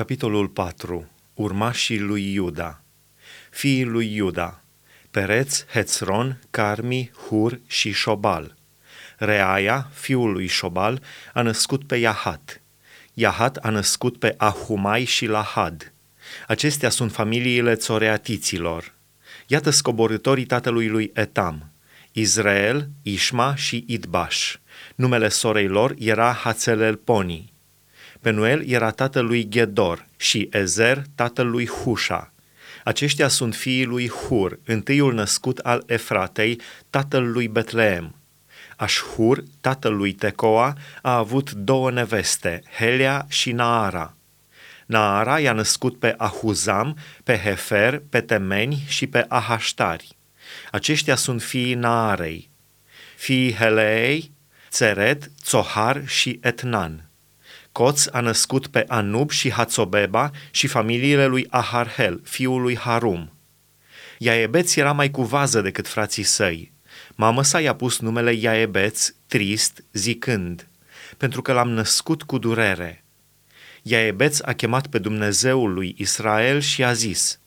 Capitolul 4. Urmașii lui Iuda Fiii lui Iuda Pereț, Hețron, Carmi, Hur și Șobal. Reaia, fiul lui Șobal, a născut pe Iahat. Iahat a născut pe Ahumai și Lahad. Acestea sunt familiile țoreatiților. Iată scoborătorii tatălui lui Etam, Israel, Ishma și Idbaș. Numele sorei lor era Hațelelponi. Penuel era tatăl lui Ghedor și Ezer tatăl lui Husha. Aceștia sunt fiii lui Hur, întâiul născut al Efratei, tatăl lui Betleem. Ashur, tatăl lui Tecoa, a avut două neveste, Helia și Naara. Naara i-a născut pe Ahuzam, pe Hefer, pe Temeni și pe Ahaștari. Aceștia sunt fiii Naarei. Fiii Heleei, Țeret, Țohar și Etnan. Coț a născut pe Anub și Hatsobeba și familiile lui Aharhel, fiul lui Harum. Iaebeț era mai cu vază decât frații săi. Mama sa i-a pus numele Iaebeț, trist, zicând, pentru că l-am născut cu durere. Iaebeț a chemat pe Dumnezeul lui Israel și a zis,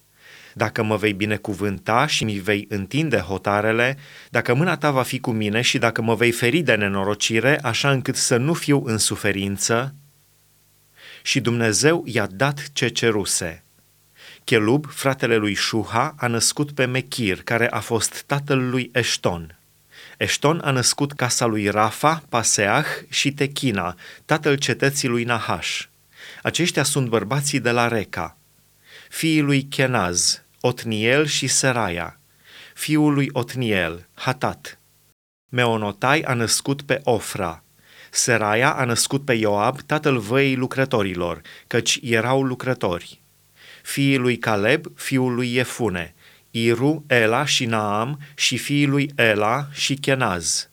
dacă mă vei binecuvânta și mi vei întinde hotarele, dacă mâna ta va fi cu mine și dacă mă vei feri de nenorocire, așa încât să nu fiu în suferință, și Dumnezeu i-a dat ce ceruse. Chelub, fratele lui Shuha, a născut pe Mechir, care a fost tatăl lui Eșton. Eșton a născut casa lui Rafa, Paseah și Techina, tatăl cetății lui Nahash. Aceștia sunt bărbații de la Reca. Fiii lui Kenaz, Otniel și Seraia. Fiul lui Otniel, Hatat. Meonotai a născut pe Ofra, Seraia a născut pe Ioab, tatăl văii lucrătorilor, căci erau lucrători. Fiii lui Caleb, fiul lui Iefune, Iru, Ela și Naam și fiii lui Ela și Kenaz.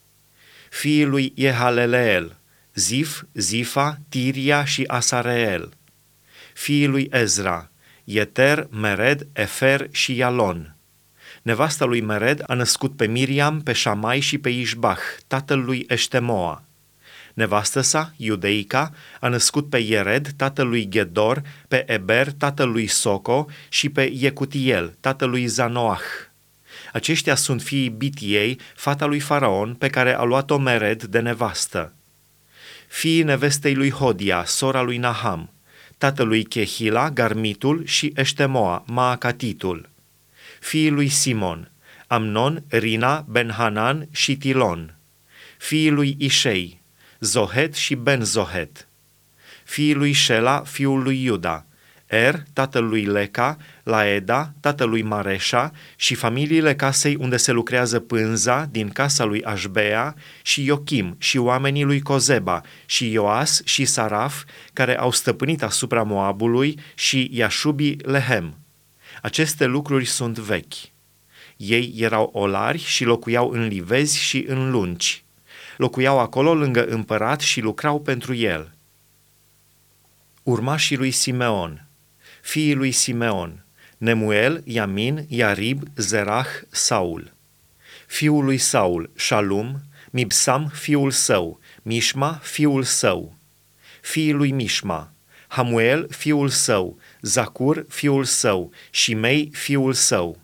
Fiii lui Jehaleleel, Zif, Zifa, Tiria și Asareel. Fiii lui Ezra, Yeter, Mered, Efer și Ialon. Nevasta lui Mered a născut pe Miriam, pe Șamai și pe Ișbach, tatăl lui Eștemoa. Nevastă sa, Iudeica, a născut pe Iered, tatălui Ghedor, pe Eber, tatălui Soco și pe Iecutiel, tatălui Zanoah. Aceștia sunt fiii Bitiei, fata lui Faraon, pe care a luat-o Mered de nevastă. Fiii nevestei lui Hodia, sora lui Naham, tatălui Chehila, Garmitul și Eștemoa, Maacatitul. Fiii lui Simon, Amnon, Rina, Benhanan și Tilon. Fiii lui Ișei, Zohet și Ben Zohet, fiii lui Shela, fiul lui Iuda, Er, tatălui Leca, Laeda, tatălui Mareșa și familiile casei unde se lucrează pânza din casa lui Așbea și Iochim și oamenii lui Cozeba și Ioas și Saraf care au stăpânit asupra Moabului și Iașubi Lehem. Aceste lucruri sunt vechi. Ei erau olari și locuiau în livezi și în lungi locuiau acolo lângă împărat și lucrau pentru el. Urmașii lui Simeon, fiii lui Simeon, Nemuel, Iamin, Iarib, Zerah, Saul. Fiul lui Saul, Shalum, Mibsam, fiul său, Mishma, fiul său. Fiii lui Mishma, Hamuel, fiul său, Zacur, fiul său, Shimei, fiul său.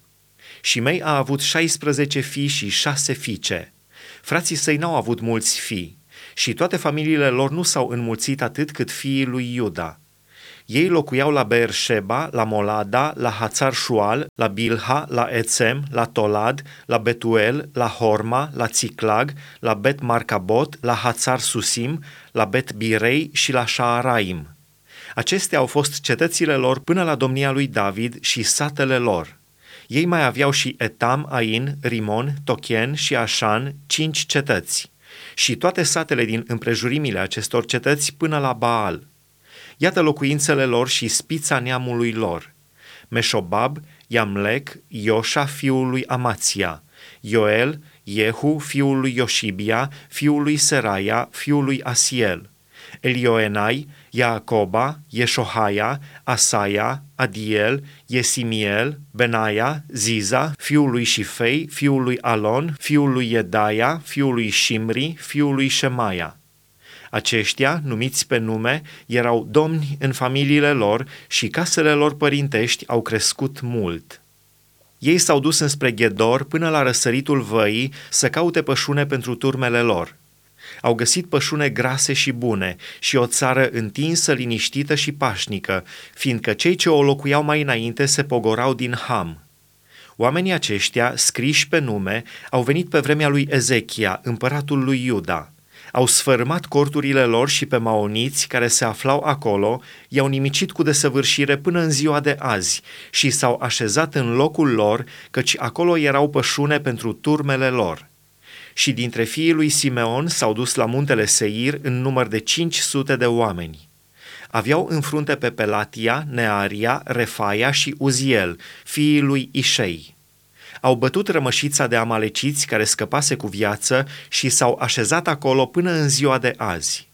Shimei a avut 16 fii și 6 fiice. Frații săi n-au avut mulți fii și toate familiile lor nu s-au înmulțit atât cât fiii lui Iuda. Ei locuiau la Beersheba, la Molada, la Hațar Shual, la Bilha, la Ețem, la Tolad, la Betuel, la Horma, la Țiclag, la Bet Marcabot, la Hațar Susim, la Bet Birei și la Shaaraim. Acestea au fost cetățile lor până la domnia lui David și satele lor. Ei mai aveau și Etam, Ain, Rimon, Tochen și Așan, cinci cetăți, și toate satele din împrejurimile acestor cetăți până la Baal. Iată locuințele lor și spița neamului lor. Meșobab, Iamlec, Ioșa, fiul lui Amația, Ioel, Jehu, fiul lui Ioșibia, fiul lui Seraia, fiul lui Asiel, Elioenai, Iacoba, Ieșohaia, Asaia, Adiel, Iesimiel, Benaia, Ziza, fiul lui Shifei, fiul lui Alon, fiul lui Edaia, fiul lui Shimri, fiul lui Shemaia. Aceștia, numiți pe nume, erau domni în familiile lor și casele lor părintești au crescut mult. Ei s-au dus înspre Ghedor până la răsăritul văii să caute pășune pentru turmele lor. Au găsit pășune grase și bune și o țară întinsă, liniștită și pașnică, fiindcă cei ce o locuiau mai înainte se pogorau din Ham. Oamenii aceștia, scriși pe nume, au venit pe vremea lui Ezechia, împăratul lui Iuda – au sfărâmat corturile lor și pe maoniți care se aflau acolo, i-au nimicit cu desăvârșire până în ziua de azi și s-au așezat în locul lor, căci acolo erau pășune pentru turmele lor. Și dintre fiii lui Simeon s-au dus la muntele Seir în număr de 500 de oameni. Aveau în frunte pe Pelatia, Nearia, Refaia și Uziel, fiii lui Ișei au bătut rămășița de amaleciți care scăpase cu viață și s-au așezat acolo până în ziua de azi.